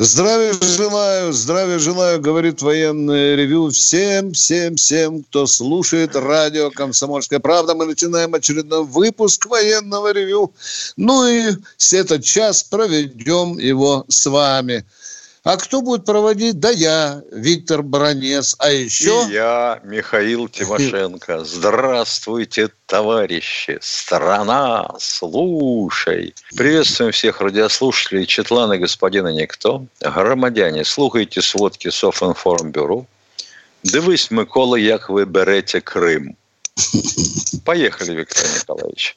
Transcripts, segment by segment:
Здравия желаю, здравия желаю, говорит военное ревю всем, всем, всем, кто слушает радио «Комсомольская правда». Мы начинаем очередной выпуск военного ревю. Ну и этот час проведем его с вами – а кто будет проводить? Да я, Виктор Бронец. А еще... И я, Михаил Тимошенко. Здравствуйте, товарищи. Страна, слушай. Приветствуем всех радиослушателей Четлана господина Никто. Громадяне, слухайте сводки Софинформбюро. Дивись, Микола, як ви берете Крим. Поехали, Виктор Николаевич.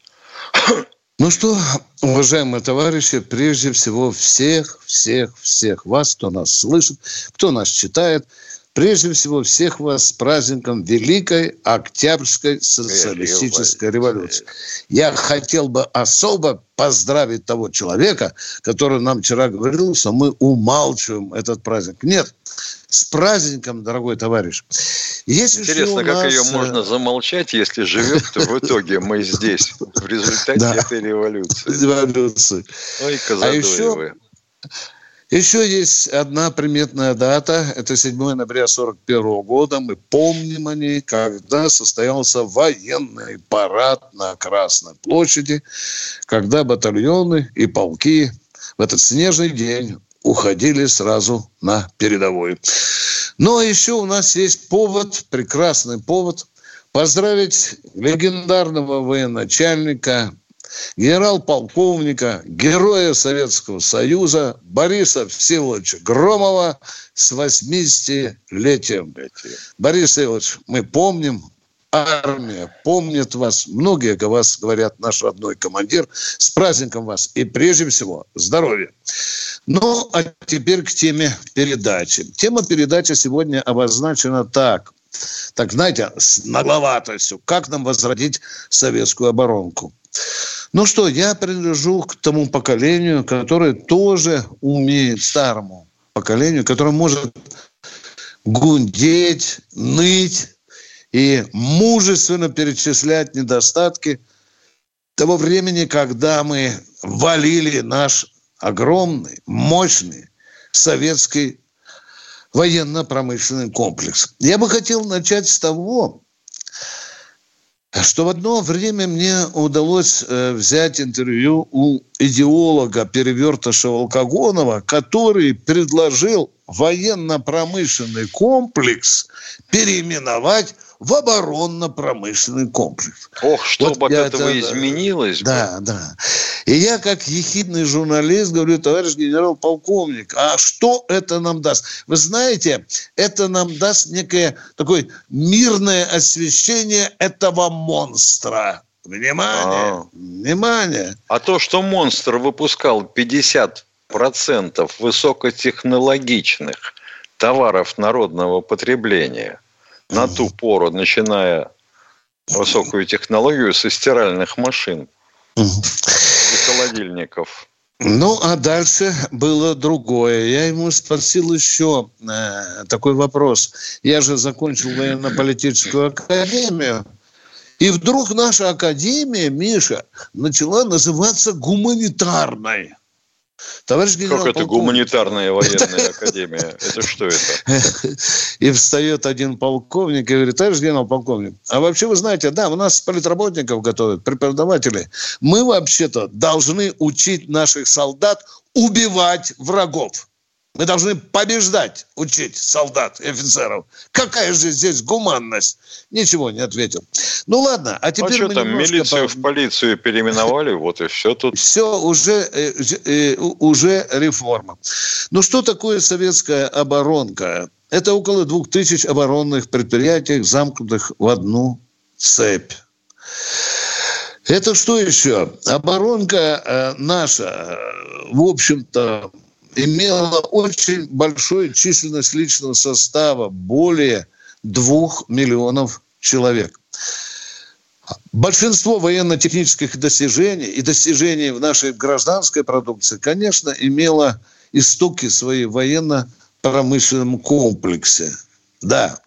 Ну что, уважаемые товарищи, прежде всего всех, всех, всех вас, кто нас слышит, кто нас читает, прежде всего всех вас с праздником Великой Октябрьской социалистической революции. Я хотел бы особо поздравить того человека, который нам вчера говорил, что мы умалчиваем этот праздник. Нет, с праздником, дорогой товарищ. Есть Интересно, как нас... ее э, можно замолчать, если живет в итоге мы здесь, в результате этой революции. Революции. Ой, а еще, еще есть одна приметная дата. Это 7 ноября 1941 года. Мы помним о ней, когда состоялся военный парад на Красной площади, когда батальоны и полки в этот снежный день уходили сразу на передовой. Ну, а еще у нас есть повод, прекрасный повод, поздравить легендарного военачальника, генерал-полковника, героя Советского Союза Бориса Всеволодовича Громова с 80-летием. Борис Всеволодович, мы помним, армия помнит вас. Многие о вас говорят, наш родной командир. С праздником вас. И прежде всего, здоровья. Ну, а теперь к теме передачи. Тема передачи сегодня обозначена так. Так, знаете, с нагловатостью. Как нам возродить советскую оборонку? Ну что, я принадлежу к тому поколению, которое тоже умеет старому поколению, которое может гундеть, ныть, и мужественно перечислять недостатки того времени, когда мы валили наш огромный, мощный советский военно-промышленный комплекс. Я бы хотел начать с того, что в одно время мне удалось э, взять интервью у идеолога перевертыша Волкогонова, который предложил военно-промышленный комплекс переименовать в оборонно-промышленный комплекс. Ох, что вот бы от этого это, изменилось Да, бы. да. И я, как ехидный журналист, говорю, товарищ генерал-полковник, а что это нам даст? Вы знаете, это нам даст некое такое мирное освещение этого монстра. Внимание, а. внимание. А то, что монстр выпускал 50 процентов высокотехнологичных товаров народного потребления – на ту пору, начиная высокую технологию со стиральных машин и холодильников. Ну, а дальше было другое. Я ему спросил еще э, такой вопрос. Я же закончил военно-политическую академию. И вдруг наша академия, Миша, начала называться гуманитарной. Товарищ генерал Как это гуманитарная военная академия? Это что это? И встает один полковник и говорит, товарищ генерал-полковник, а вообще вы знаете, да, у нас политработников готовят, преподаватели. Мы вообще-то должны учить наших солдат убивать врагов. Мы должны побеждать, учить солдат и офицеров. Какая же здесь гуманность? Ничего не ответил. Ну ладно, а теперь... А что там, милицию по... в полицию переименовали, вот и все тут. Все, уже, э, э, уже реформа. Ну что такое советская оборонка? Это около двух тысяч оборонных предприятий, замкнутых в одну цепь. Это что еще? Оборонка э, наша, в общем-то, имела очень большую численность личного состава, более двух миллионов человек. Большинство военно-технических достижений и достижений в нашей гражданской продукции, конечно, имело истоки свои в военно-промышленном комплексе. Да.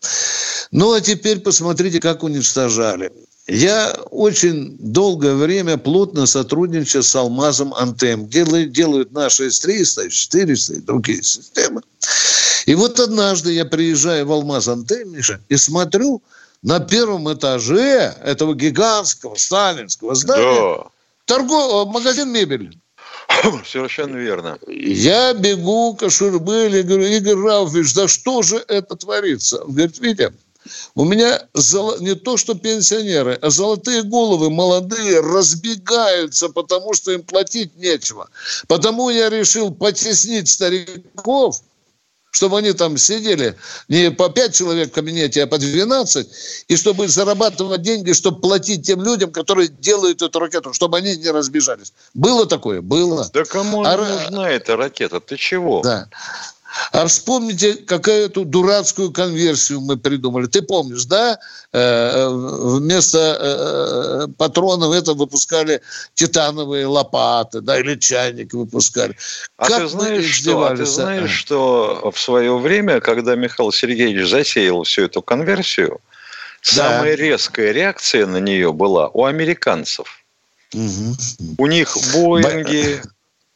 Ну, а теперь посмотрите, как уничтожали. Я очень долгое время плотно сотрудничал с Алмазом Антем. Делают, делают наши С-300, С-400 и другие системы. И вот однажды я приезжаю в Алмаз Антем, Миша, и смотрю на первом этаже этого гигантского сталинского здания да. торгов... магазин мебели. Совершенно верно. Я бегу к Ашурбеле, говорю, Игорь Рауфович, да что же это творится? Он говорит, Витя, у меня золо... не то, что пенсионеры, а золотые головы молодые разбегаются, потому что им платить нечего. Потому я решил потеснить стариков, чтобы они там сидели не по 5 человек в кабинете, а по 12, и чтобы зарабатывать деньги, чтобы платить тем людям, которые делают эту ракету, чтобы они не разбежались. Было такое? Было. Да кому а... нужна эта ракета? Ты чего? Да. А вспомните, какую-то дурацкую конверсию мы придумали. Ты помнишь, да? Э, вместо э, патронов это выпускали титановые лопаты, да, или чайник выпускали. А как ты знаешь, что, а ты знаешь, что в свое время, когда Михаил Сергеевич засеял всю эту конверсию, да. самая резкая реакция на нее была у американцев. Угу. У них Боинги,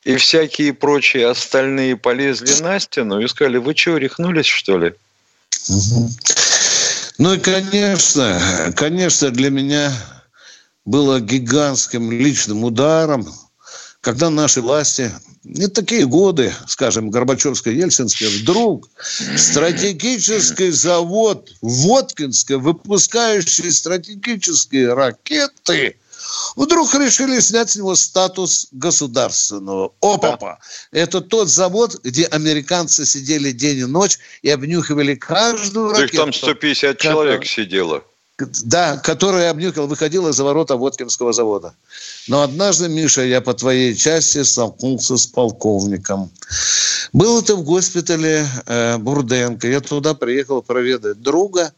и всякие прочие остальные полезли на стену и сказали, вы что, рехнулись, что ли? Ну и, конечно, конечно, для меня было гигантским личным ударом, когда наши власти, не такие годы, скажем, Горбачевско-Ельцинские, вдруг стратегический завод Воткинска, выпускающий стратегические ракеты – Вдруг решили снять с него статус государственного. Опа! Это тот завод, где американцы сидели день и ночь и обнюхивали каждую ракету. Так там 150 как... человек сидело. Да, которая обнюхал, выходила за ворота Воткинского завода. Но однажды, Миша, я по твоей части столкнулся с полковником. Был это в госпитале э, Бурденко. Я туда приехал проведать друга –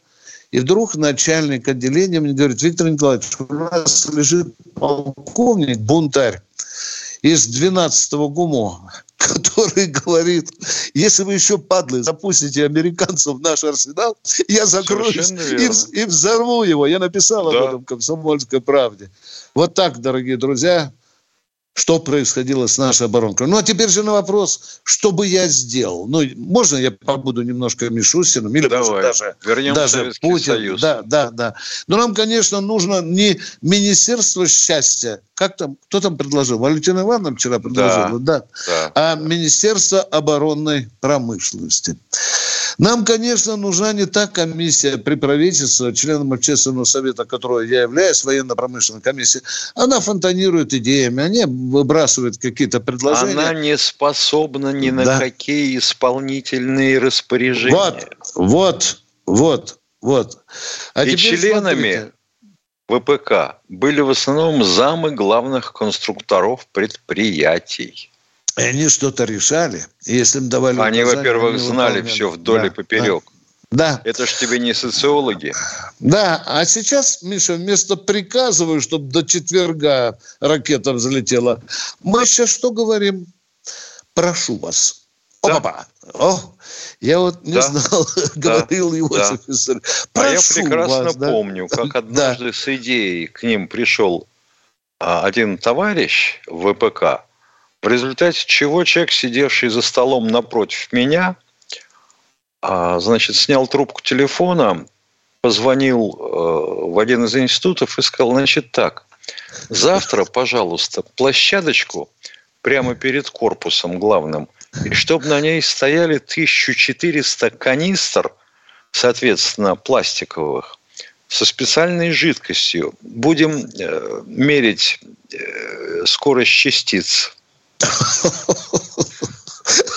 и вдруг начальник отделения мне говорит, Виктор Николаевич, у нас лежит полковник, бунтарь из 12-го ГУМО, который говорит, если вы еще, падлы, запустите американцев в наш арсенал, я закроюсь и, и взорву его. Я написал да. об этом в «Комсомольской правде». Вот так, дорогие друзья, что происходило с нашей оборонкой. Ну, а теперь же на вопрос, что бы я сделал? Ну, можно я побуду немножко Мишустиным? Или Давай, даже, вернем даже Путин? Союз. Да, да, да. Но нам, конечно, нужно не Министерство счастья, как там, кто там предложил? Валентина Ивановна вчера предложила, да, да, да. а Министерство оборонной промышленности. Нам, конечно, нужна не та комиссия при правительстве, членом общественного совета, которой я являюсь, военно-промышленной комиссией. Она фонтанирует идеями, они выбрасывают какие-то предложения. Она не способна ни на да. какие исполнительные распоряжения. Вот, вот, вот, вот. А И членами смотрите. ВПК были в основном замы главных конструкторов предприятий. И они что-то решали. И если им давали Они, во-первых, знали все вдоль да, и поперек. Да. Это ж тебе не социологи. Да, а сейчас, Миша, вместо приказываю, чтобы до четверга ракета взлетела, мы сейчас что говорим? Прошу вас. Да. Опа! О, я вот не да. знал, говорил его да. Прошу а я прекрасно вас, помню, да? как однажды да. с идеей к ним пришел а, один товарищ в ВПК, в результате чего человек, сидевший за столом напротив меня, а, значит, снял трубку телефона, позвонил э, в один из институтов и сказал, значит, так, завтра, пожалуйста, площадочку прямо перед корпусом главным, и чтобы на ней стояли 1400 канистр, соответственно, пластиковых, со специальной жидкостью. Будем э, мерить э, скорость частиц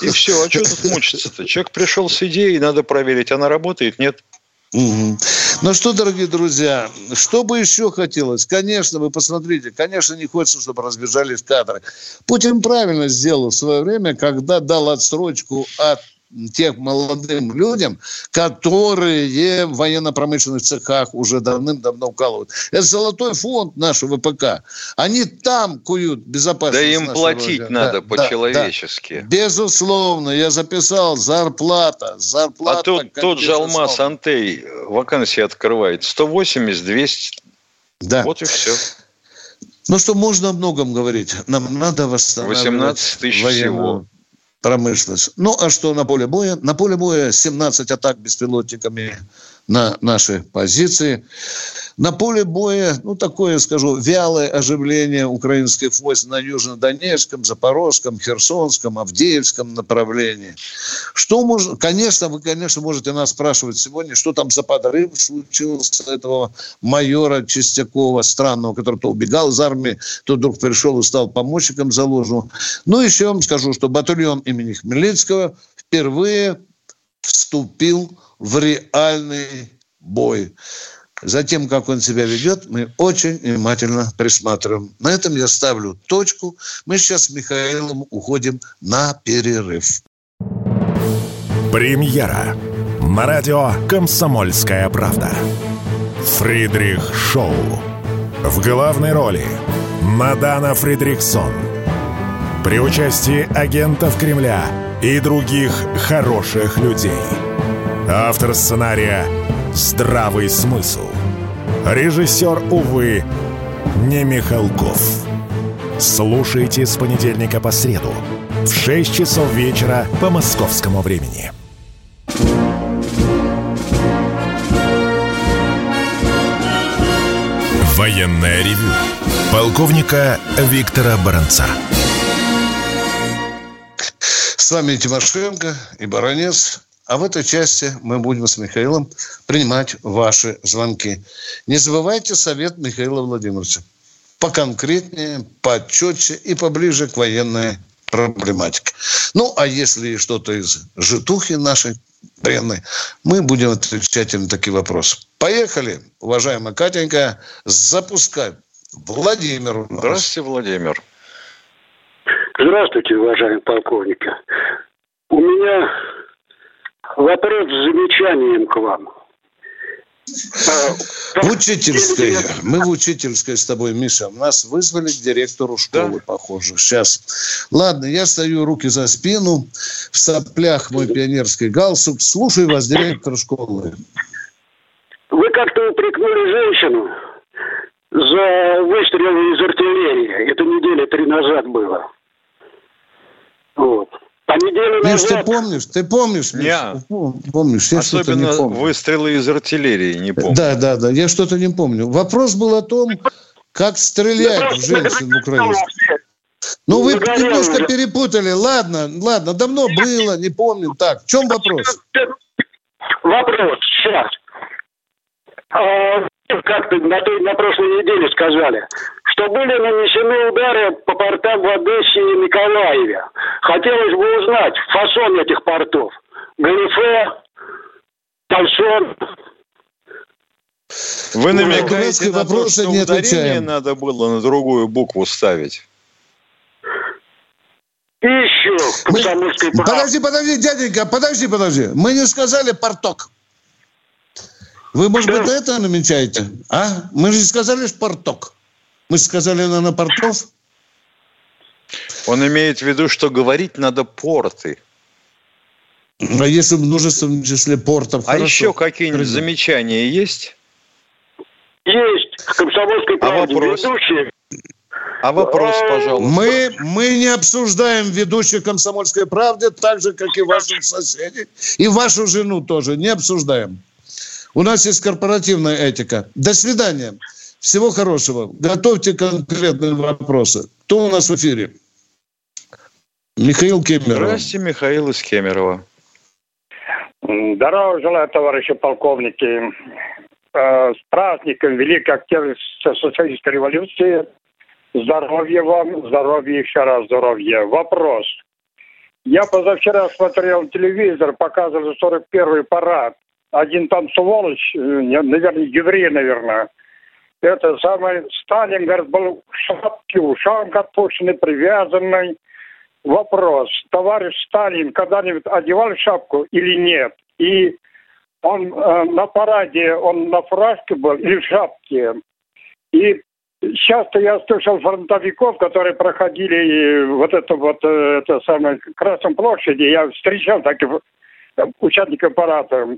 и все, а что тут мучиться-то? Человек пришел с идеей, надо проверить, она работает, нет? Ну что, дорогие друзья, что бы еще хотелось? Конечно, вы посмотрите, конечно, не хочется, чтобы разбежались кадры. Путин правильно сделал в свое время, когда дал отсрочку от тех молодым людям, которые в военно-промышленных цехах уже давным-давно вкалывают. Это золотой фонд нашего ВПК. Они там куют безопасность. Да им платить Родины. надо да, по-человечески. Да. Безусловно, я записал зарплата. зарплата а тут, тот же Алмаз Антей вакансии открывает 180, 200. Да. Вот и все. Ну что, можно о многом говорить. Нам надо восстанавливать 18 тысяч всего промышленность. Ну, а что на поле боя? На поле боя 17 атак беспилотниками на наши позиции. На поле боя, ну, такое, скажу, вялое оживление украинских войск на Южнодонецком, Запорожском, Херсонском, Авдеевском направлении. Что можно... Конечно, вы, конечно, можете нас спрашивать сегодня, что там за подрыв случился этого майора Чистякова, странного, который то убегал из армии, то вдруг пришел и стал помощником заложенного. Ну, еще вам скажу, что батальон имени Хмельницкого впервые вступил в реальный бой. За тем, как он себя ведет, мы очень внимательно присматриваем. На этом я ставлю точку. Мы сейчас с Михаилом уходим на перерыв. Премьера на радио «Комсомольская правда». Фридрих Шоу. В главной роли Мадана Фридриксон. При участии агентов Кремля и других хороших людей. Автор сценария «Здравый смысл». Режиссер, увы, не Михалков. Слушайте с понедельника по среду в 6 часов вечера по московскому времени. Военная ревю. Полковника Виктора Баранца. С вами Тимошенко и Баранец. А в этой части мы будем с Михаилом принимать ваши звонки. Не забывайте совет Михаила Владимировича. Поконкретнее, почетче и поближе к военной проблематике. Ну, а если что-то из житухи нашей военной, мы будем отвечать на такие вопросы. Поехали, уважаемая Катенька, запускать. Владимир. Здравствуйте, Владимир. Здравствуйте, уважаемый полковник. У меня вопрос с замечанием к вам. В учительской. Мы в учительской с тобой, Миша. Нас вызвали к директору школы, да? похоже. Сейчас. Ладно, я стою руки за спину. В соплях мой пионерский галстук. Слушаю вас, директор школы. Вы как-то упрекнули женщину за выстрелы из артиллерии. Это недели три назад было. Вот. А неделю Миш, назад... ты помнишь? Ты помнишь, Миш? Я... Помнишь, я Особенно не помню. выстрелы из артиллерии не помню. Да, да, да, я что-то не помню. Вопрос был о том, как стрелять в женщин в Украине. Ну, вы немножко перепутали. Ладно, ладно, давно было, не помню. Так, в чем вопрос? Вопрос, сейчас. А, как-то на, той, на прошлой неделе сказали, что были нанесены удары по портам в Одессе и Николаеве. Хотелось бы узнать фасон этих портов. Галифе, Тальсон. Вы ну, намекаете на то, что не ударение надо было на другую букву ставить? И еще Мы... Подожди, подожди, дяденька, подожди, подожди. Мы не сказали порток. Вы, может быть, это намечаете? А? Мы же сказали порток. Мы сказали, на портов. Он имеет в виду, что говорить надо порты. А если в множественном числе портов? А хорошо. еще какие-нибудь замечания есть? Есть. Комсомольской а вопрос? ведущие. А вопрос, пожалуйста. Мы, мы не обсуждаем ведущих «Комсомольской правды», так же, как и ваших соседей. И вашу жену тоже не обсуждаем. У нас есть корпоративная этика. До свидания. Всего хорошего. Готовьте конкретные вопросы. Кто у нас в эфире? Михаил Кемеров. Здравствуйте, Михаил из Кемерово. Здорово желаю, товарищи полковники. Э, с праздником Великой Октябрьской социалистической революции. Здоровья вам, здоровья еще раз, здоровья. Вопрос. Я позавчера смотрел телевизор, показывали 41-й парад один там сволочь, э, наверное, еврей, наверное, это самый Сталин, говорит, был в шапке, ушам как отпущенный, привязанный. вопрос. Товарищ Сталин когда-нибудь одевал шапку или нет? И он э, на параде, он на фуражке был или в шапке? И часто я слышал фронтовиков, которые проходили вот это вот, э, это самое, Красной площади, я встречал таких участников парада.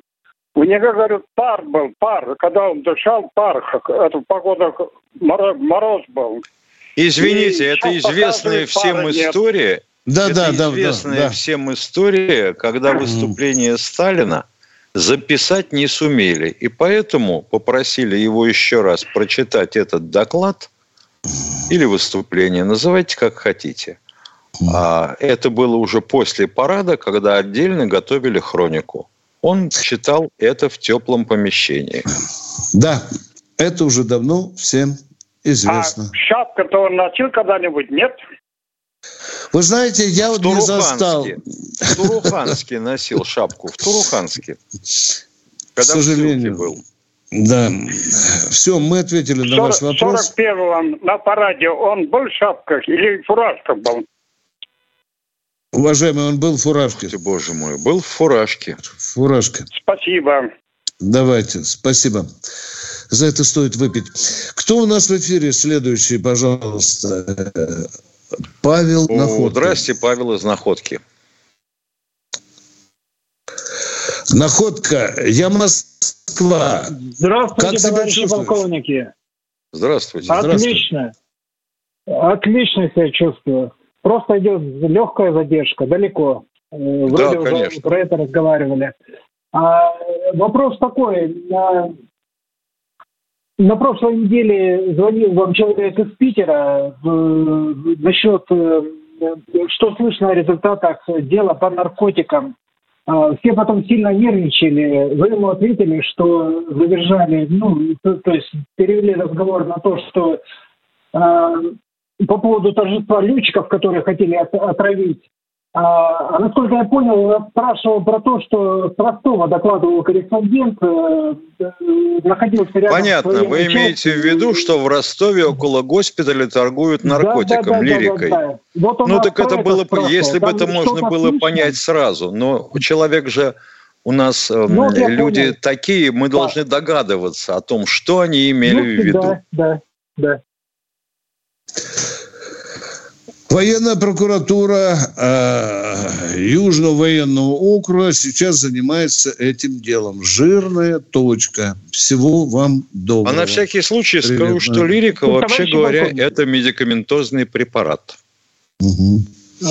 У него, говорят, пар был, пар. Когда он дышал, пар. Это в погодах мороз, мороз был. Извините, И это известная всем история. Да, это да, известная да, да. всем история, когда выступление Сталина записать не сумели. И поэтому попросили его еще раз прочитать этот доклад или выступление. Называйте как хотите. А это было уже после парада, когда отдельно готовили хронику. Он читал это в теплом помещении. Да, это уже давно всем известно. А шапка-то он носил когда-нибудь, нет? Вы знаете, я вот не застал. В Туруханске носил шапку, в Туруханске. Когда К сожалению. был. Да. Все, мы ответили на 40, ваш вопрос. В 41-м на параде он был в шапках или в фуражках был? Уважаемый, он был в фуражке. Ты, боже мой, был в фуражке. Фуражка. Спасибо. Давайте, спасибо. За это стоит выпить. Кто у нас в эфире следующий, пожалуйста? Павел О, Находка. Здрасте, Павел из Находки. Находка, я Москва. Здравствуйте, как товарищи полковники. Здравствуйте. Отлично. Здравствуйте. Отлично себя чувствую. Просто идет легкая задержка, далеко. Э, вроде да, уже конечно. про это разговаривали. А, вопрос такой. На, прошлой неделе звонил вам человек из Питера э, насчет, э, что слышно о результатах дела по наркотикам. А, все потом сильно нервничали. Вы ему ответили, что задержали, ну, то, то есть перевели разговор на то, что а, по поводу торжества летчиков, которые хотели отравить. А, насколько я понял, я спрашивал про то, что с Ростова докладывал корреспондент, э, э, находился рядом Понятно, вы имеете в виду, что в Ростове около госпиталя торгуют наркотиком, да, да, да, лирикой. Да, да, да. Вот ну так это было, спрашивал. если бы это можно было отлично. понять сразу, но человек же у нас э, ну, люди понял. такие, мы да. должны догадываться о том, что они имели ну, в виду. Да, да, да. Военная прокуратура э, Южного военного округа сейчас занимается этим делом. Жирная точка. Всего вам доброго. А на всякий случай Привет. скажу, что лирика, ну, вообще говоря, полковник. это медикаментозный препарат. Угу. Ну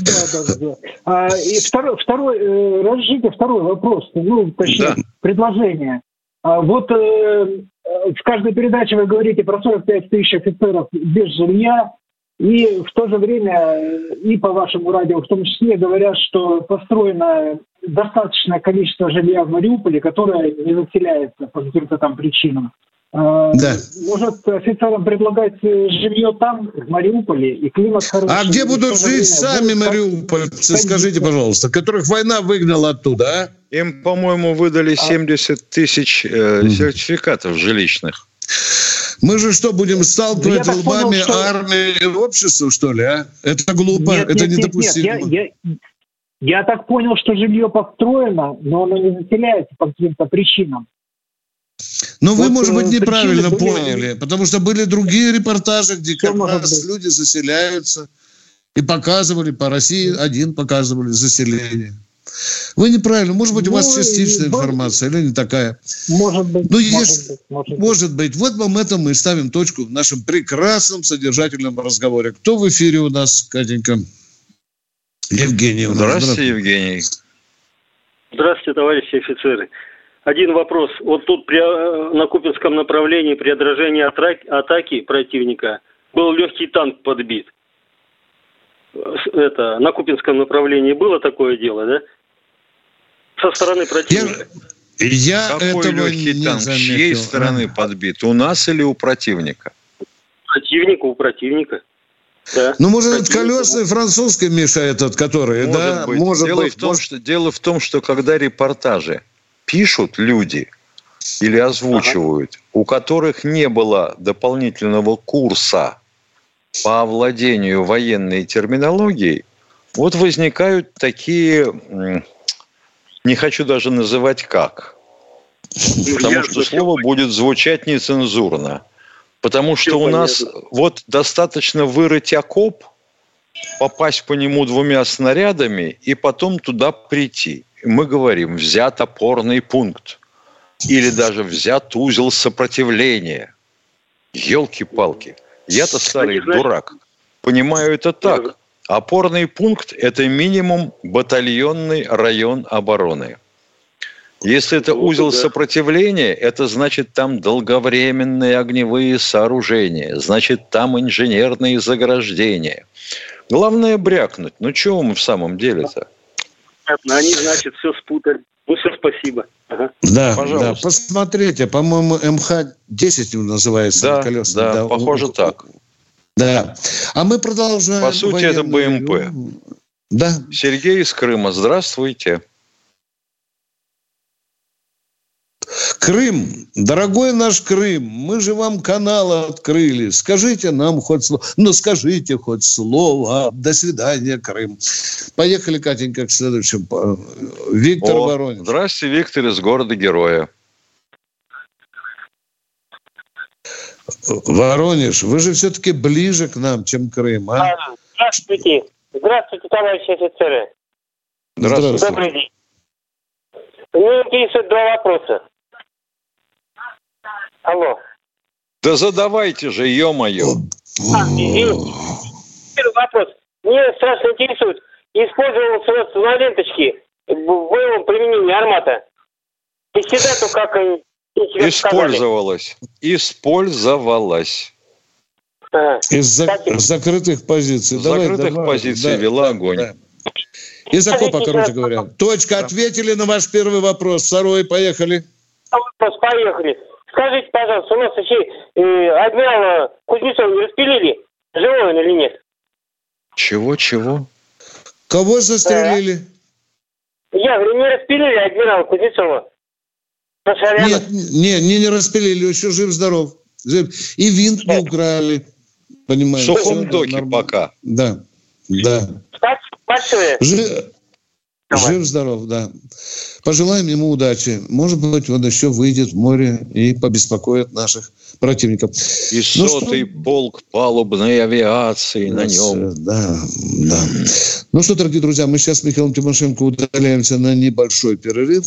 да, да, да. А, и второй, второй, э, разжите второй вопрос, ну точнее да. предложение. А, вот э, в каждой передаче вы говорите про 45 тысяч офицеров без жилья. И в то же время и по вашему радио в том числе говорят, что построено достаточное количество жилья в Мариуполе, которое не заселяется по каким-то там причинам. А, да. Может, офицерам предлагать жилье там, в Мариуполе, и климат хороший. А где будут жить сами мариупольцы, скажите, пожалуйста, которых война выгнала оттуда, а? Им, по-моему, выдали 70 а тысяч э, сертификатов жилищных. Мы же что, будем сталкивать ну, лбами понял, что... армии и общество, что ли, а? Это глупо, нет, это нет, недопустимо. Нет, я, я, я так понял, что жилье построено, но оно не заселяется по каким-то причинам. Ну, вот, вы, может быть, э, неправильно были... поняли, потому что были другие репортажи, где Все как раз быть. люди заселяются. И показывали, по России один показывали заселение. Вы неправильно. Может быть, у вас ну, частичная может, информация или не такая. Может быть. Ну, может, есть, быть, может, может быть. Вот вам это мы ставим точку в нашем прекрасном содержательном разговоре. Кто в эфире у нас, Катенька? Евгений. У нас. Здравствуйте, Здравствуйте, Евгений. Здравствуйте, товарищи офицеры. Один вопрос. Вот тут при, э, на Купинском направлении при отражении атаки противника был легкий танк подбит. Это, на Купинском направлении было такое дело, да? Со стороны противника. Я, я Какой этого легкий не танк? Заметил. С чьей стороны а. подбит? У нас или у противника? Противника, у противника. Да. Ну, может, быть, колесный французский, Миша, этот, который, может да? Быть. Может дело, быть. В том, может... что, дело в том, что когда репортажи пишут люди или озвучивают, ага. у которых не было дополнительного курса по овладению военной терминологией, Вот возникают такие, не хочу даже называть как, ну, потому что слово будет звучать нецензурно. Потому что у нас вот достаточно вырыть окоп, попасть по нему двумя снарядами и потом туда прийти. Мы говорим, взят опорный пункт или даже взят узел сопротивления. Елки-палки. Я-то старый дурак. Понимаю это так. Опорный пункт – это минимум батальонный район обороны. Если это узел сопротивления, это значит там долговременные огневые сооружения, значит там инженерные заграждения. Главное брякнуть. Ну чего мы в самом деле-то? Они, значит, все спутали. Ну все, спасибо. Ага. Да, Пожалуйста. да, посмотрите, по-моему, МХ-10 называется. Да, да, да, похоже у, так. Да. А мы продолжаем. По сути, это БМП. Да. Сергей из Крыма, здравствуйте. Крым, дорогой наш Крым, мы же вам канал открыли. Скажите нам хоть слово. Ну, скажите хоть слово. До свидания, Крым. Поехали, Катенька, к следующему. Виктор О, Воронин. Здравствуйте, Виктор из города-героя. Воронеж, вы же все-таки ближе к нам, чем Крым, а? Здравствуйте. Здравствуйте, товарищи офицеры. Здравствуйте. Добрый день. Меня интересуют два вопроса. Алло. Да задавайте же, ё-моё. А, Первый вопрос. Мне страшно интересует, использовался у на ленточке в боевом применении армата. И всегда то, как Использовалась. Использовалась. Из за... закрытых позиций. Из давай, закрытых давай. позиций да, вела огонь. Да. Из окопа, короче говоря. Точка, ответили на ваш первый вопрос. Второй, поехали. Вопрос, поехали. Скажите, пожалуйста, у нас еще э, адмирала Кузнецова не распилили? Живой он или нет? Чего, чего? Кого застрелили? Я говорю, не распилили адмирала Кузнецова. Нет, не, не, не распилили, еще жив-здоров. Жив. И винт не украли. Понимаете? В сухом доке пока. Да, да. Жив, Жив-здоров, да. Пожелаем ему удачи. Может быть, он еще выйдет в море и побеспокоит наших противников. И ну, сотый что... полк палубной авиации на нем. Да, да. Ну что, дорогие друзья, мы сейчас с Михаилом Тимошенко удаляемся на небольшой перерыв.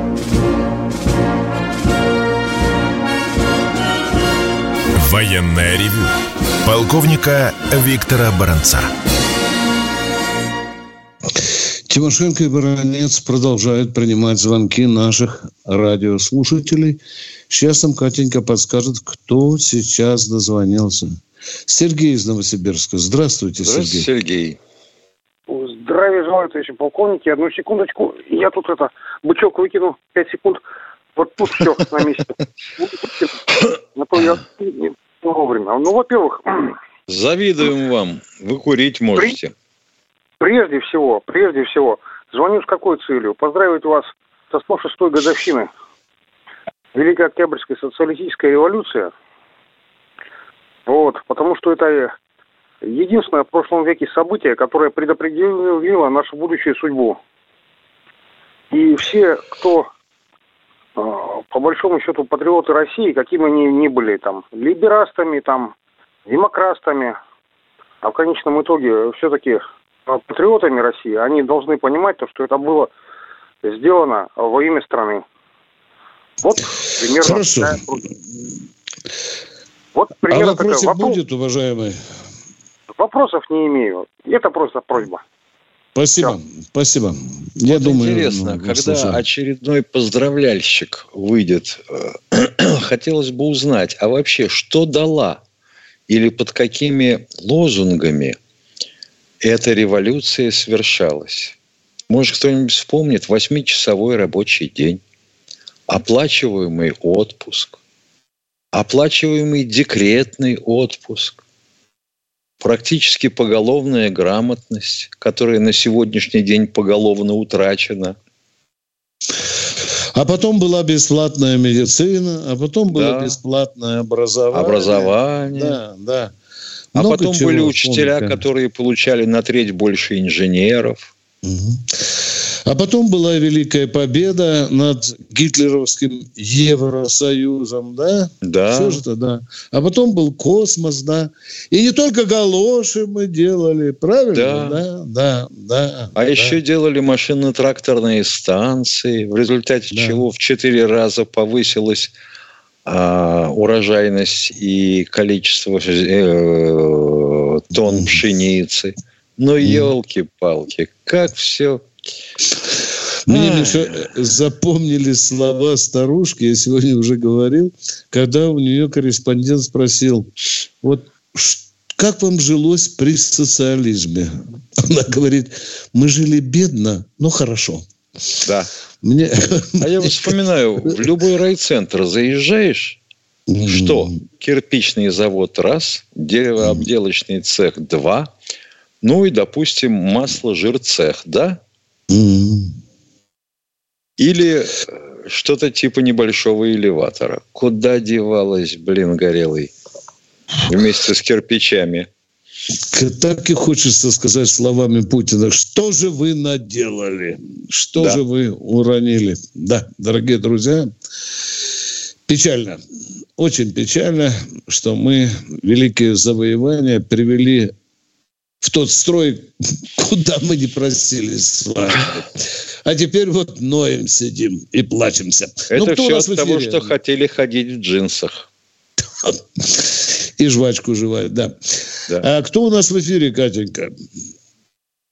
Военное ревю полковника Виктора Баранца. Тимошенко и Баранец продолжают принимать звонки наших радиослушателей. Сейчас нам Катенька подскажет, кто сейчас дозвонился. Сергей из Новосибирска. Здравствуйте, Здравствуйте Сергей. Сергей. Здравия желаю, товарищи полковники. Одну секундочку. Я тут это, бычок выкину. Пять секунд. Вот тут все на месте. На то я вовремя. Ну, во-первых... Завидуем вам. Вы курить можете. Прежде всего, прежде всего, звоню с какой целью? Поздравить вас со 106-й годовщины Великой Октябрьской социалистической революции. Вот, потому что это единственное в прошлом веке событие, которое предопределило нашу будущую судьбу. И все, кто по большому счету патриоты России, какими они ни были, там, либерастами, там, демократами, а в конечном итоге все-таки а, патриотами России, они должны понимать то, что это было сделано во имя страны. Вот примерно. Хорошо. Вот примерно а такая. Вопрос... будет, уважаемый? Вопросов не имею. Это просто просьба. Спасибо, Все. спасибо. Я вот думаю, интересно, ну, когда слушаем. очередной поздравляльщик выйдет, э, хотелось бы узнать, а вообще что дала или под какими лозунгами эта революция совершалась? Может, кто-нибудь вспомнит восьмичасовой рабочий день, оплачиваемый отпуск, оплачиваемый декретный отпуск, практически поголовная грамотность, которая на сегодняшний день поголовно утрачена. А потом была бесплатная медицина, а потом было да. бесплатное образование. Образование. Да, да. А Много потом были учителя, помню, которые получали на треть больше инженеров. Угу. А потом была Великая Победа над гитлеровским Евросоюзом, да? Да. Все же да. А потом был космос, да. И не только галоши мы делали, правильно? Да. Да, да, да. А да. еще делали машинно-тракторные станции, в результате да. чего в четыре раза повысилась а, урожайность и количество э, тонн пшеницы. Ну, елки-палки, как все мне, Миша, запомнили слова старушки, я сегодня уже говорил, когда у нее корреспондент спросил, вот как вам жилось при социализме? Она говорит, мы жили бедно, но хорошо. Да. Мне... А я вспоминаю, в любой райцентр заезжаешь, что? Кирпичный завод раз, деревообделочный цех два, ну и, допустим, масло жир цех, да? Или э, что-то типа небольшого элеватора. Куда девалась, блин, горелый? Вместе с кирпичами. Так и хочется сказать словами Путина, что же вы наделали? Что да. же вы уронили? Да, дорогие друзья, печально. Очень печально, что мы великие завоевания привели в тот строй, куда мы не просились с вами. А теперь вот ноем сидим и плачемся. Это ну, все от того, что хотели ходить в джинсах. И жвачку жевать, да. да. А кто у нас в эфире, Катенька?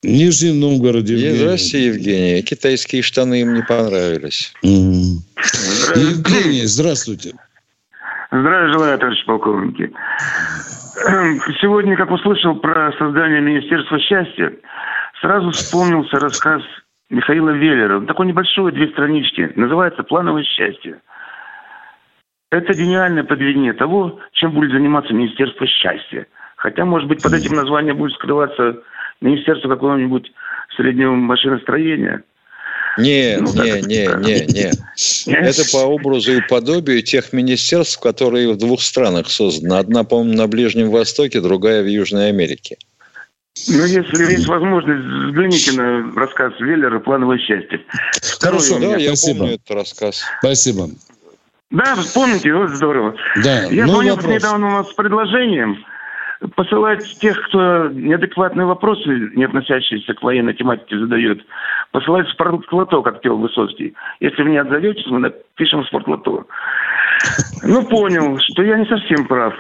Нижний Новгород, Евгений. Здравствуйте, Евгений. Китайские штаны им не понравились. Евгений, здравствуйте. Здравия желаю, товарищ полковники. Эм, сегодня, как услышал про создание Министерства счастья, сразу вспомнился рассказ Михаила Веллера. Такой небольшой, две странички. Называется «Плановое счастье». Это гениальное подведение того, чем будет заниматься Министерство счастья. Хотя, может быть, под этим названием будет скрываться Министерство какого-нибудь среднего машиностроения – не, ну, не, не, не, не. Это по образу и подобию тех министерств, которые в двух странах созданы. Одна, по-моему, на Ближнем Востоке, другая в Южной Америке. Ну, если есть возможность, взгляните на рассказ Веллера «Плановое счастье». Хорошо, да, я Спасибо. помню этот рассказ. Спасибо. Да, помните, вот здорово. Да, я ну, звонил недавно у нас с предложением – посылать тех, кто неадекватные вопросы, не относящиеся к военной тематике, задает, посылать в спортлото, как пел Высоцкий. Если вы не отзоветесь, мы напишем в спортлото. Ну, понял, что я не совсем прав.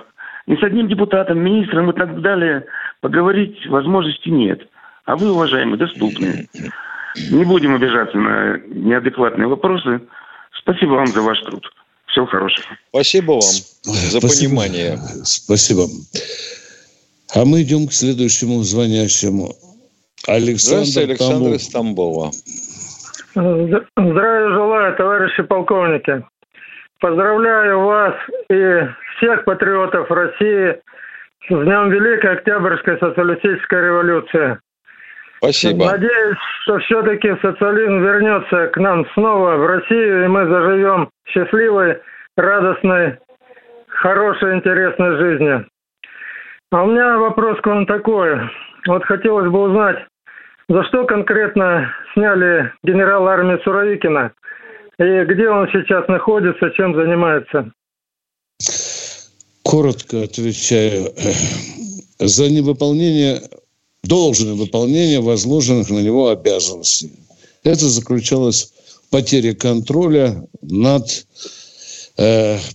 Ни с одним депутатом, министром и так далее поговорить возможности нет. А вы, уважаемые, доступны. Не будем обижаться на неадекватные вопросы. Спасибо вам за ваш труд. Всего хорошего. Спасибо вам за Спасибо. понимание. Спасибо. А мы идем к следующему звонящему. Александр, Здравствуйте, Александр из Тамбова. Здравия желаю, товарищи полковники. Поздравляю вас и всех патриотов России с Днем Великой Октябрьской социалистической революции. Спасибо. Надеюсь, что все-таки социализм вернется к нам снова в Россию, и мы заживем счастливой, радостной, хорошей, интересной жизнью. А у меня вопрос к вам такой. Вот хотелось бы узнать, за что конкретно сняли генерала армии Суровикина? И где он сейчас находится, чем занимается? Коротко отвечаю. За невыполнение, должное выполнение возложенных на него обязанностей. Это заключалось в потере контроля над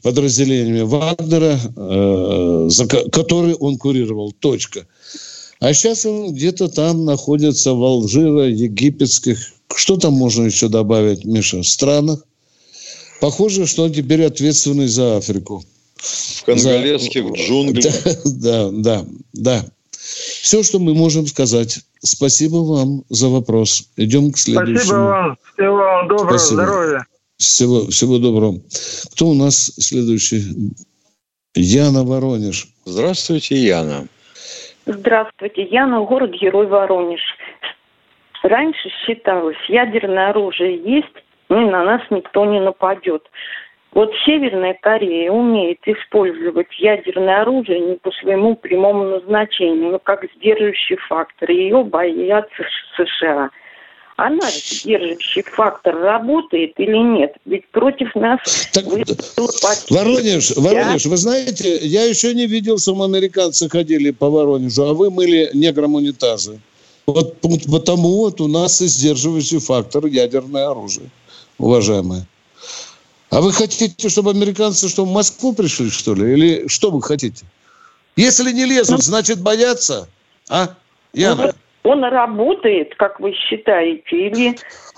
подразделениями Вагнера, э, за, который он курировал. Точка. А сейчас он где-то там находится в Алжире, египетских. Что там можно еще добавить, Миша? Странах. Похоже, что он теперь ответственный за Африку. В конголезских за... джунглях. Да, да, да, да. Все, что мы можем сказать. спасибо вам за вопрос. Идем к следующему. Спасибо вам. Всего вам доброго, спасибо. здоровья. Всего, всего доброго. Кто у нас следующий? Яна Воронеж. Здравствуйте, Яна. Здравствуйте, Яна, город-герой Воронеж. Раньше считалось, ядерное оружие есть, и на нас никто не нападет. Вот Северная Корея умеет использовать ядерное оружие не по своему прямому назначению, но как сдерживающий фактор. Ее боятся США. Она сдерживающий фактор работает или нет? Ведь против нас... Так, Воронеж, Воронеж, вы знаете, я еще не видел, что американцы ходили по Воронежу, а вы мыли неграм унитазы. Вот потому вот у нас и сдерживающий фактор ядерное оружие, уважаемые. А вы хотите, чтобы американцы что, в Москву пришли, что ли? Или что вы хотите? Если не лезут, ну, значит боятся? А, Яна? Он, работает, как вы считаете, или...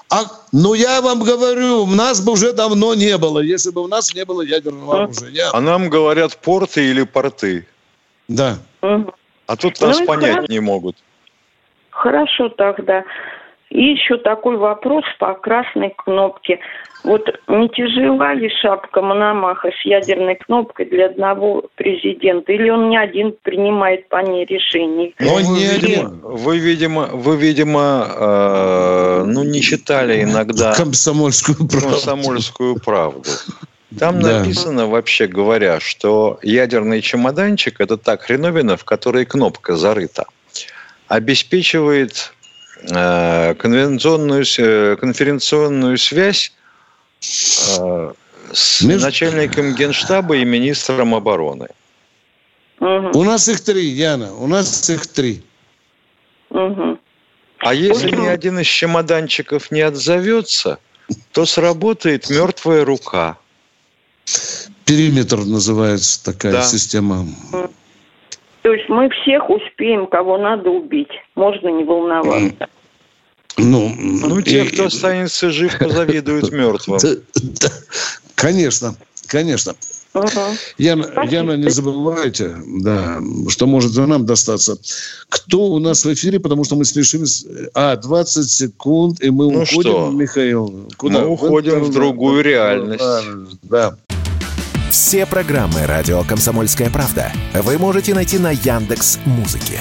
А, ну, я вам говорю, у нас бы уже давно не было, если бы у нас не было ядерного оружия. А нам говорят порты или порты. Да. А тут нас ну, понять хорошо. не могут. Хорошо тогда. И еще такой вопрос по красной кнопке. Вот не тяжела ли шапка Мономаха с ядерной кнопкой для одного президента? Или он не один принимает по ней решения? Ну, не один. Вы, видимо, вы, видимо э, ну, не читали иногда комсомольскую правду. Комсомольскую правду. Там да. написано, вообще говоря, что ядерный чемоданчик – это так хреновина, в которой кнопка зарыта. Обеспечивает э, конвенционную, э, конференционную связь с Между... начальником генштаба и министром обороны. Угу. У нас их три, Яна, у нас их три. Угу. А если ни один из чемоданчиков не отзовется, то сработает мертвая рука. Периметр называется такая да. система. То есть мы всех успеем, кого надо убить. Можно не волноваться. Ну, ну те, и, кто останется жив, позавидуют мертвым. Конечно, конечно. Угу. Яна, Яна, не забывайте, да, что может за нам достаться. Кто у нас в эфире, потому что мы спешим. А, 20 секунд, и мы ну уходим, что? Михаил. Куда? Мы уходим в, в другую реальность. Да. Все программы «Радио Комсомольская правда» вы можете найти на Яндекс Музыке.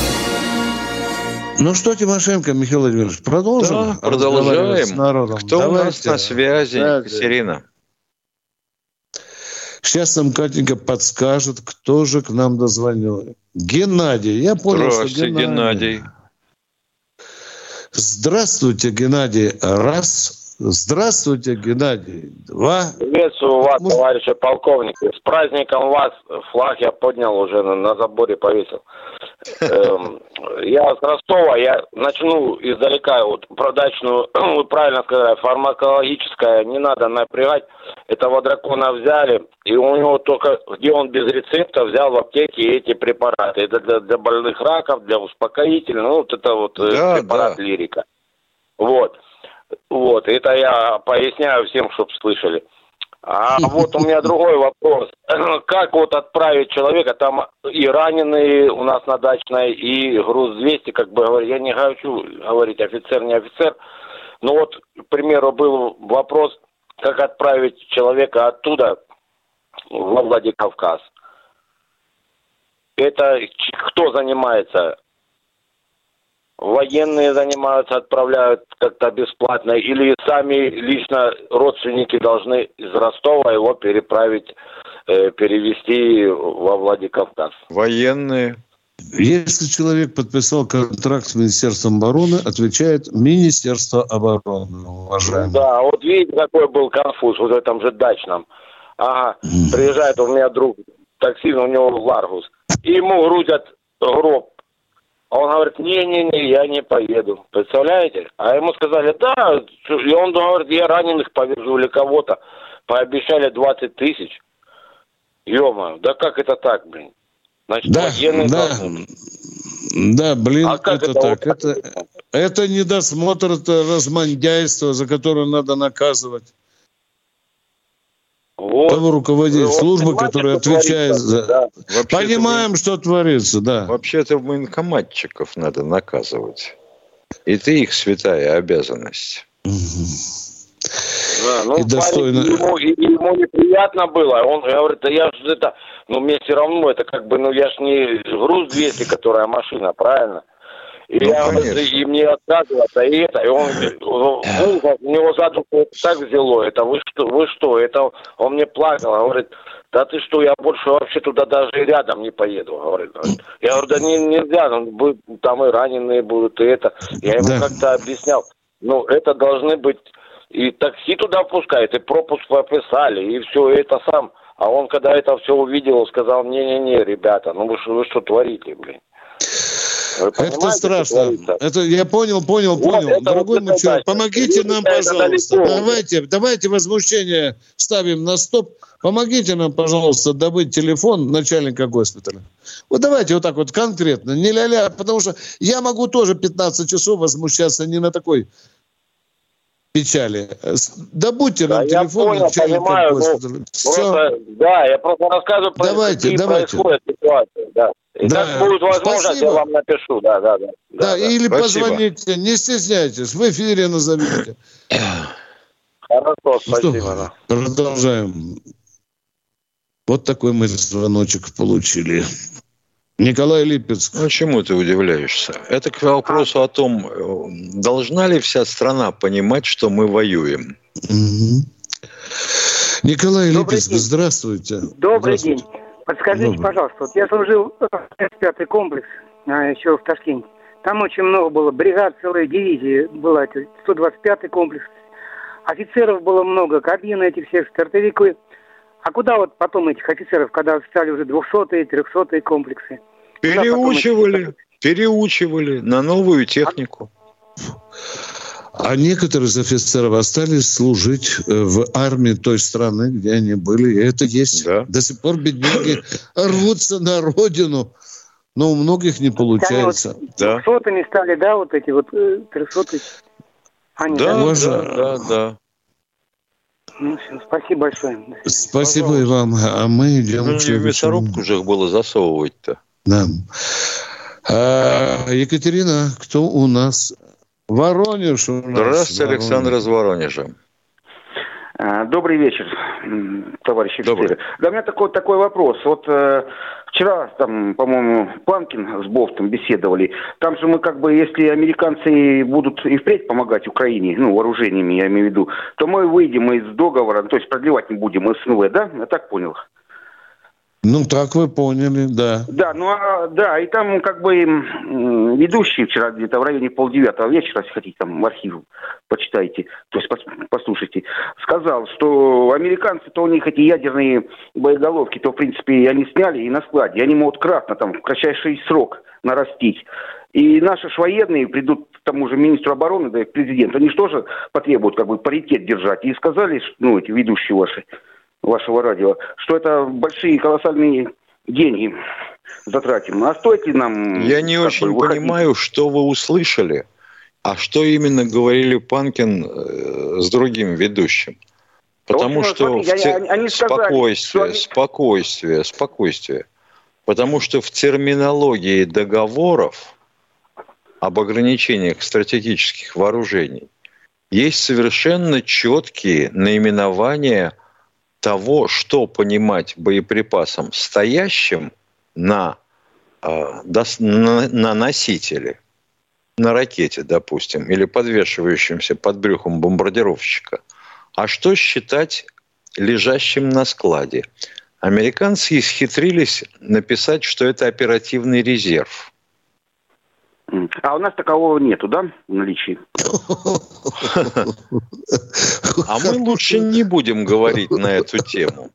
Ну что, Тимошенко, Михаил Владимирович, продолжим? Да, продолжаем. С народом. Кто Давайте. у нас на связи? Да, Екатерина. Сейчас нам Катенька подскажет, кто же к нам дозвонил. Геннадий. Я понял, Здравствуйте, что Геннадий. Геннадий. Здравствуйте, Геннадий. Раз. Здравствуйте, Геннадий. Два. Приветствую вас, товарищи полковники. С праздником вас. Флаг я поднял уже, на, на заборе повесил. Эм, я с Ростова, я начну издалека. Вот про дачную, вы правильно сказали, фармакологическая, не надо напрягать. Этого дракона взяли, и у него только, где он без рецепта, взял в аптеке эти препараты. Это для, для больных раков, для успокоительных, ну, вот это вот э, да, препарат да. лирика. Вот. Вот, это я поясняю всем, чтобы слышали. А вот у меня другой вопрос. Как вот отправить человека, там и раненые у нас на дачной, и груз 200, как бы говорить, я не хочу говорить офицер, не офицер, но вот, к примеру, был вопрос, как отправить человека оттуда во Владикавказ. Это кто занимается? Военные занимаются, отправляют как-то бесплатно, или сами лично родственники должны из Ростова его переправить, э, перевести во Владикавказ. Военные. Если человек подписал контракт с Министерством обороны, отвечает Министерство обороны, уважаемый. Да, вот видите, какой был конфуз вот в этом же дачном. Ага, приезжает у меня друг, такси, у него Ларгус, и ему грузят гроб а он говорит, не-не-не, я не поеду. Представляете? А ему сказали, да. И он говорит, я раненых повезу или кого-то. пообещали 20 тысяч. ё да как это так, блин? Значит, да, да, да, блин, а это, это так. Это, это недосмотр, это размандяйство, за которое надо наказывать. Вот. Того руководитель вот, службы, который отвечает за... Да. Понимаем, что творится, да. Вообще-то военкоматчиков надо наказывать. И ты их святая обязанность. Да, ну, и достойно... ему, ему неприятно было. Он говорит, да я же это, ну мне все равно это как бы, ну я ж не груз 200, которая машина, правильно? И, ну, я, и мне отказываться, и это, и он, ну, у него задум так взяло, это вы что, вы что, это он мне плакал, он говорит, да ты что, я больше вообще туда даже рядом не поеду, говорит. Я говорю, да не, нельзя, ну, там и раненые будут, и это. Я ему да. как-то объяснял, ну, это должны быть, и такси туда пускают, и пропуск прописали, и все это сам. А он, когда это все увидел, сказал, не-не-не, ребята, ну вы, вы что творите, блин? Это страшно. Это я понял, понял, вот понял. Дорогой вот мой человек, помогите нам, пожалуйста. Давайте, давайте возмущение ставим на стоп. Помогите нам, пожалуйста, добыть телефон начальника госпиталя. Вот давайте вот так вот конкретно, не ля-ля, потому что я могу тоже 15 часов возмущаться не на такой печали. Добудьте нам да, телефон я понял, понимаю, ну, просто, Да, я просто рассказываю, давайте, какие давайте. происходят ситуации. Да. И да. как будет возможность, Спасибо. я вам напишу. Да, да, да. Да, да, или Спасибо. позвоните, не стесняйтесь, в эфире назовите. Хорошо, ну спасибо. Что, продолжаем. Вот такой мы звоночек получили. Николай Липецк. Ну, чему ты удивляешься? Это к вопросу о том, э, должна ли вся страна понимать, что мы воюем. Угу. Николай Добрый Липецк, день. здравствуйте. Добрый здравствуйте. день. Подскажите, Добрый. пожалуйста, вот я служил в 5-й комплекс а, еще в Ташкенте. Там очень много было, бригад, целая дивизия была, 125-й комплекс. Офицеров было много, кабины эти все, стартовики. А куда вот потом этих офицеров, когда стали уже 200-е, 300-е комплексы? Переучивали, переучивали на новую технику. А некоторые из офицеров остались служить э, в армии той страны, где они были. И это есть. Да. До сих пор бедняги рвутся на родину. Но у многих не получается. Вот да. Сотами стали, да, вот эти вот э, трехсотые. Они, да, да, да, да. Ну, все, спасибо большое. Спасибо Пожалуйста. и вам. А мы идем... Ну, в мясорубку же их было засовывать-то. Да. А, Екатерина, кто у нас? Воронеж у нас. Здравствуйте, Воронеж. Александр из Воронежа. А, добрый вечер, товарищи Добрый. Да, у меня такой, такой вопрос. Вот э, вчера, там, по-моему, Панкин с Бофтом беседовали. Там же мы как бы, если американцы будут и впредь помогать Украине, ну, вооружениями, я имею в виду, то мы выйдем из договора, то есть продлевать не будем СНВ, да? Я так понял. Ну, так вы поняли, да. Да, ну, а, да, и там как бы ведущий вчера где-то в районе полдевятого вечера, если хотите, там в архив почитайте, то есть послушайте, сказал, что американцы-то у них эти ядерные боеголовки, то, в принципе, они сняли и на складе, они могут кратно там в кратчайший срок нарастить. И наши ж военные придут к тому же министру обороны, да и к президенту, они же тоже потребуют как бы паритет держать. И сказали, ну, эти ведущие ваши, вашего радио, что это большие колоссальные деньги затратим. А стоит ли нам... Я не очень бы, понимаю, что вы услышали, а что именно говорили Панкин э, с другим ведущим. Потому общем, что смотри, те... они, они сказали, спокойствие, они... спокойствие, спокойствие. Потому что в терминологии договоров об ограничениях стратегических вооружений есть совершенно четкие наименования того, что понимать боеприпасом, стоящим на, э, на, на носителе, на ракете, допустим, или подвешивающимся под брюхом бомбардировщика, а что считать лежащим на складе. Американцы исхитрились написать, что это оперативный резерв – а у нас такового нету, да, в наличии? А мы лучше не будем говорить на эту тему.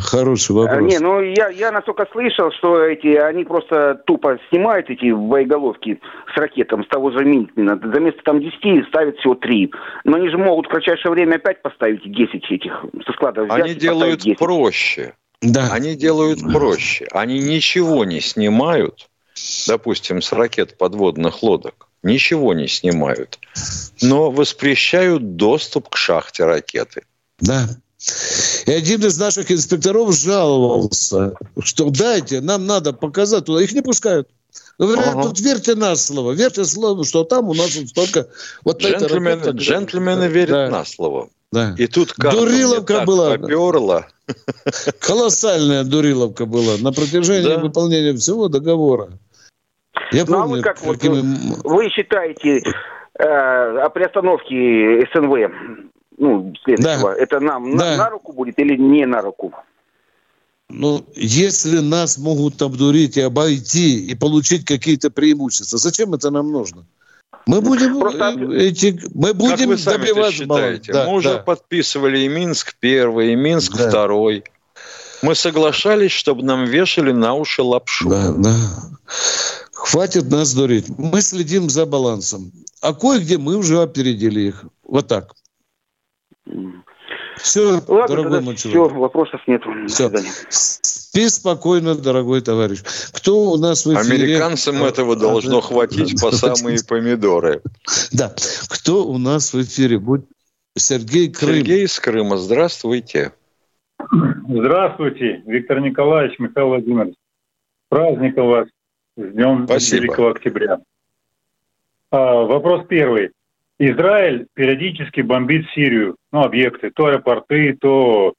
Хороший вопрос. Не, ну я, я настолько слышал, что эти, они просто тупо снимают эти боеголовки с ракетом, с того же Минтмина. За место там 10 ставят всего 3. Но они же могут в кратчайшее время опять поставить 10 этих со склада взять Они делают проще. Да. Они делают проще. Они ничего не снимают, допустим, с ракет подводных лодок. Ничего не снимают. Но воспрещают доступ к шахте ракеты. Да. И один из наших инспекторов жаловался, что дайте, нам надо показать туда. Их не пускают. Говорят, ага. тут верьте на слово, верьте слово, что там у нас вот столько... Вот джентльмены, ракета, джентльмены верят да. на слово. Да. И тут как Дуриловка была. Поперла. Колоссальная дуриловка была на протяжении да. выполнения всего договора. Я ну, помню, а вы как какими... вот, вы считаете э, о приостановке СНВ ну, следующего, да. это нам да. на, на руку будет или не на руку? Ну, если нас могут обдурить и обойти, и получить какие-то преимущества, зачем это нам нужно? Мы будем, Просто... Э, эти, мы будем как вы сами добиваться считаете? Да, мы уже да. подписывали и Минск первый, и Минск да. второй. Мы соглашались, чтобы нам вешали на уши лапшу. Да, да. Хватит нас дурить. Мы следим за балансом. А кое-где мы уже опередили их. Вот так. Все, Ладно, дорогой мой человек. Все, вопросов нет. Все. Спи спокойно, дорогой товарищ. Кто у нас в эфире? Американцам этого должно хватить по самые помидоры. Да. Кто у нас в эфире? Будь Сергей Крым. Сергей из Крыма. Здравствуйте. Здравствуйте, Виктор Николаевич, Михаил Владимирович. Праздником вас с Днем Спасибо. Великого Октября. А, вопрос первый. Израиль периодически бомбит Сирию, ну, объекты, то аэропорты, то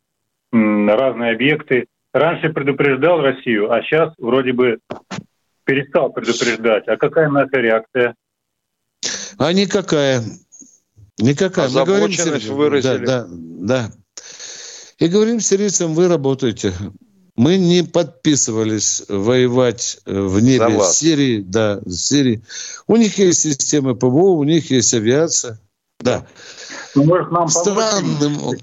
м, разные объекты. Раньше предупреждал Россию, а сейчас вроде бы перестал предупреждать. А какая наша реакция? А никакая. Никакая. Мы говорим, выразили. Да, да, да. И говорим сирийцам, вы работаете. Мы не подписывались воевать э, в небе с Сирии, да, с Сирии. У них есть системы ПВО, у них есть авиация. Да. Ну, может, нам Странным,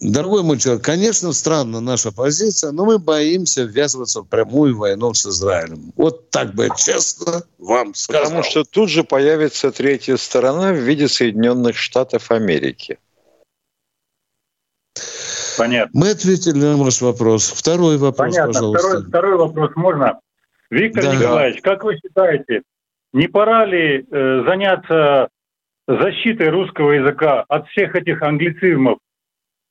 дорогой мой человек, конечно, странна наша позиция, но мы боимся ввязываться в прямую войну с Израилем. Вот так бы честно вам сказал. Потому что тут же появится третья сторона в виде Соединенных Штатов Америки. Понятно. Мы ответили на ваш вопрос. Второй вопрос, Понятно. пожалуйста. Второй, второй вопрос можно? Виктор да. Николаевич, как вы считаете, не пора ли э, заняться защитой русского языка от всех этих англицизмов?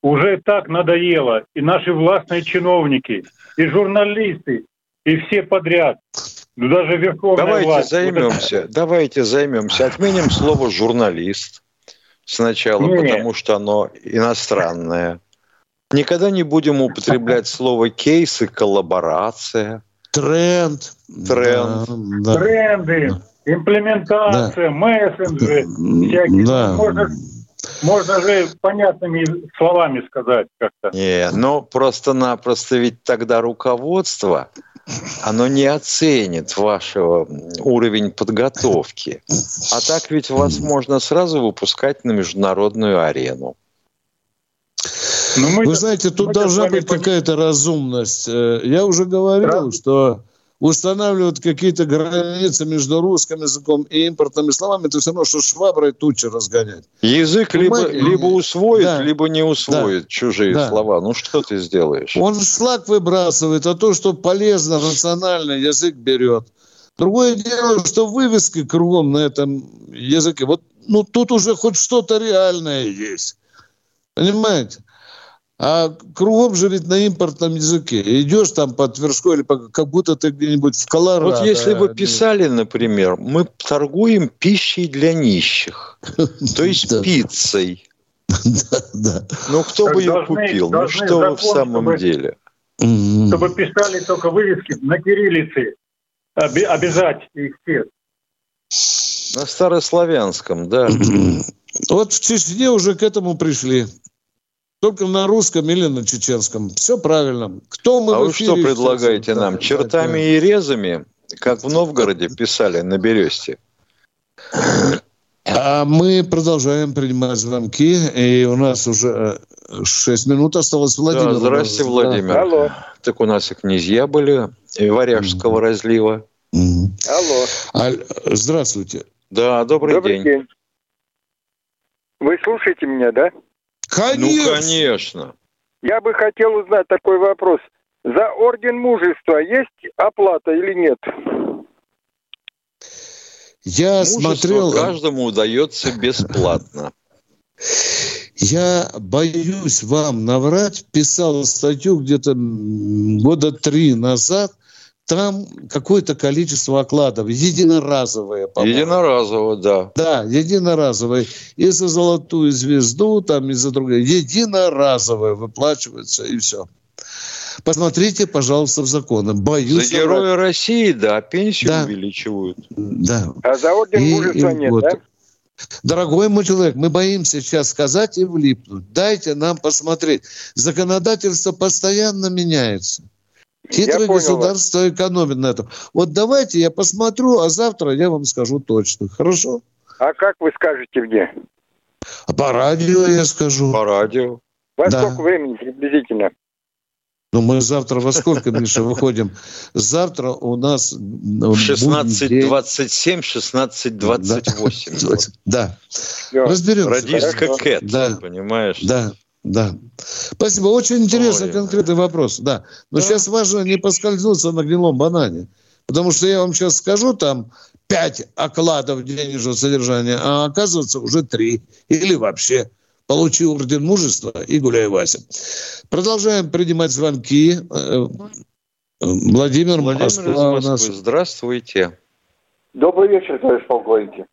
Уже так надоело. И наши властные чиновники, и журналисты, и все подряд. Ну, даже верховная давайте власть. Займемся, давайте займемся. Отменим слово «журналист» сначала, Нет. потому что оно иностранное. Никогда не будем употреблять слово кейс и коллаборация. Тренд. Тренд. Да, Тренды, да. имплементация, да. мессенджеры. Всякие. Да. Можно, можно же понятными словами сказать как-то. Не, но просто-напросто ведь тогда руководство, оно не оценит вашего уровень подготовки. А так ведь вас можно сразу выпускать на международную арену. Но ну, мы Вы знаете, тут должна быть какая-то разумность. Э, я уже говорил, да. что устанавливают какие-то границы между русским языком и импортными словами, это все равно, что шваброй тучи разгонять. Язык либо, либо усвоит, да. либо не усвоит да. чужие да. слова. Ну, что ты сделаешь? Он шлак выбрасывает, а то, что полезно, рационально, язык берет. Другое дело, что вывески кругом на этом языке. Вот ну, тут уже хоть что-то реальное есть. Понимаете? А кругом же ведь на импортном языке. Идешь там по Тверской или по, как будто ты где-нибудь в Колорадо. Вот если бы писали, например, мы торгуем пищей для нищих, то есть пиццей. Да, да. Ну, кто бы ее купил? Ну, что вы в самом деле? Чтобы писали только вывески на кириллице. Обязать их всех. На старославянском, да. Вот в Чечне уже к этому пришли. Только на русском или на чеченском. Все правильно. Кто мы а вы что предлагаете нам? Чертами и резами, как в Новгороде писали на Бересте? А мы продолжаем принимать звонки, и у нас уже Шесть минут осталось Владимир. Да, здравствуйте, Владимир. Алло. Так у нас и князья были, и Варяжского mm-hmm. разлива. Mm-hmm. Алло. Аль... Здравствуйте. Да, добрый, добрый день. день. Вы слушаете меня, да? Конечно. Ну, конечно. Я бы хотел узнать такой вопрос. За орден мужества есть оплата или нет? Я Мужество смотрел... каждому удается бесплатно. Я боюсь вам наврать. Писал статью где-то года три назад. Там какое-то количество окладов, единоразовые. По-моему. Единоразовые, да. Да, единоразовые. И за золотую звезду, там, и за другие. Единоразовые выплачиваются, и все. Посмотрите, пожалуйста, в законы. Боюсь. За героя России, да, пенсию да. увеличивают. Да. А за орден мужества нет, вот. да? Дорогой мой человек, мы боимся сейчас сказать и влипнуть. Дайте нам посмотреть. Законодательство постоянно меняется. Хитрое государство вас. экономит на этом. Вот давайте я посмотрю, а завтра я вам скажу точно. Хорошо? А как вы скажете где? А по радио я скажу. По радио. Во да. сколько времени приблизительно? Ну, мы завтра во сколько, Миша, выходим? Завтра у нас... 16.27, 16.28. Да. да. Разберемся. Радистка Кэт, да. понимаешь? Да. Да. Спасибо. Очень интересный Ой. конкретный вопрос. Да. Но да. сейчас важно не поскользнуться на гнилом банане. Потому что я вам сейчас скажу, там пять окладов денежного содержания, а оказывается уже три. Или вообще получил орден мужества и гуляй, Вася. Продолжаем принимать звонки. Э, Владимир, Владимир Москва из Москвы. Здравствуйте. Добрый вечер, товарищ полковник.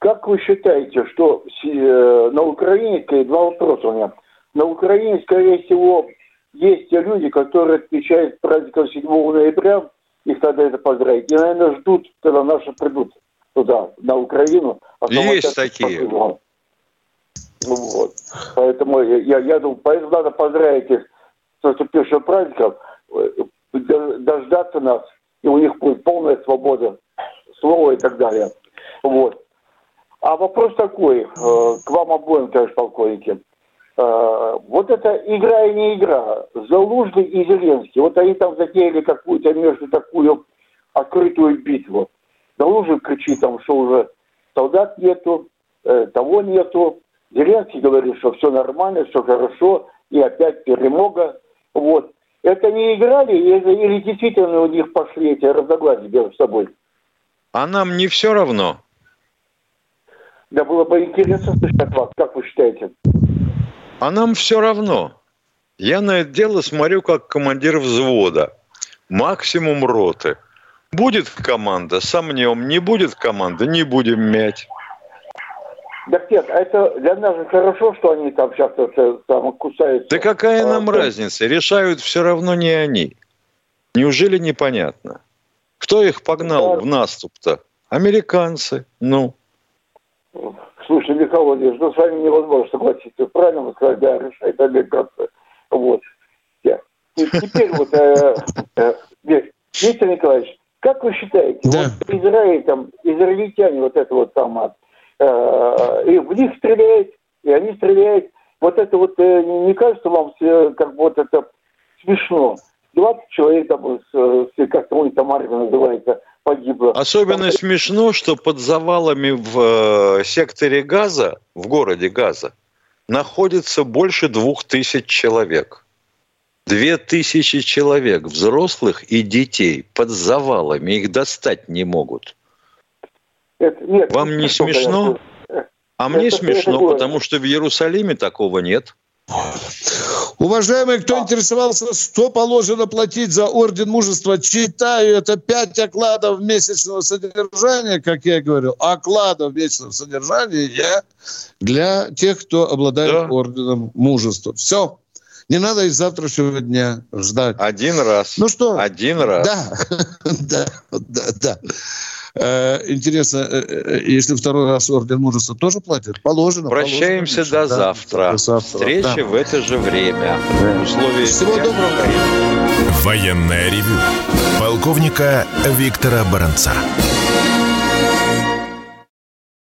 Как вы считаете, что э, на Украине, два вопроса у меня. На Украине, скорее всего, есть те люди, которые отмечают праздник 7 ноября, их тогда это поздравить, и, наверное, ждут, когда наши придут туда, на Украину. А есть такие. Спасибо. Вот. Поэтому я, я думаю, поэтому надо поздравить их с наступившим праздником, э, дождаться нас, и у них будет полная свобода слова и так далее. Вот. А вопрос такой, э, к вам обоим, товарищ полковники. Э, вот эта игра и не игра, Залужный и Зеленский, вот они там затеяли какую-то между такую открытую битву. Залужный кричит там, что уже солдат нету, того нету, Зеленский говорит, что все нормально, все хорошо, и опять перемога. Вот. Это не играли или, или действительно у них пошли эти разногласия между собой? А нам не все равно. Да было бы интересно слышать от вас, как вы считаете? А нам все равно. Я на это дело смотрю как командир взвода. Максимум роты. Будет команда, сомнем. Не будет команды, не будем мять. Так нет, а это для нас же хорошо, что они там сейчас это, там кусаются. Да какая а, нам а, разница? Решают все равно не они. Неужели непонятно? Кто их погнал да. в наступ-то? Американцы. Ну. Слушай, Михаил Владимирович, ну с вами невозможно согласиться. Правильно вы сказали, да, решает американцы. Вот. И теперь вот, э, э, Виктор Николаевич, как вы считаете, да. вот Израиль, там, израильтяне, вот это вот там, Э, и в них стреляет, и они стреляют. Вот это вот э, не кажется вам как бы вот это смешно? 20 человек там, как то там армия называется, погибло. Особенно там, смешно, что под завалами в э, секторе Газа, в городе Газа, находится больше двух тысяч человек. Две тысячи человек, взрослых и детей, под завалами, их достать не могут. Это, нет, Вам не смешно? А мне это, смешно, это потому что в Иерусалиме такого нет. Уважаемые, кто интересовался, что положено платить за орден мужества, читаю, это 5 окладов месячного содержания, как я говорил, окладов месячного содержания я для тех, кто обладает да. орденом мужества. Все. Не надо из завтрашнего дня ждать. Один раз. Ну что? Один раз. Да, да, да, да. Э, интересно, э, э, если второй раз орден мужества тоже платят? Положено. Прощаемся положено, до, да, завтра. до завтра. Встреча да. в это же время. Да. Условия Всего доброго. Военная ревю. Полковника Виктора Баранца.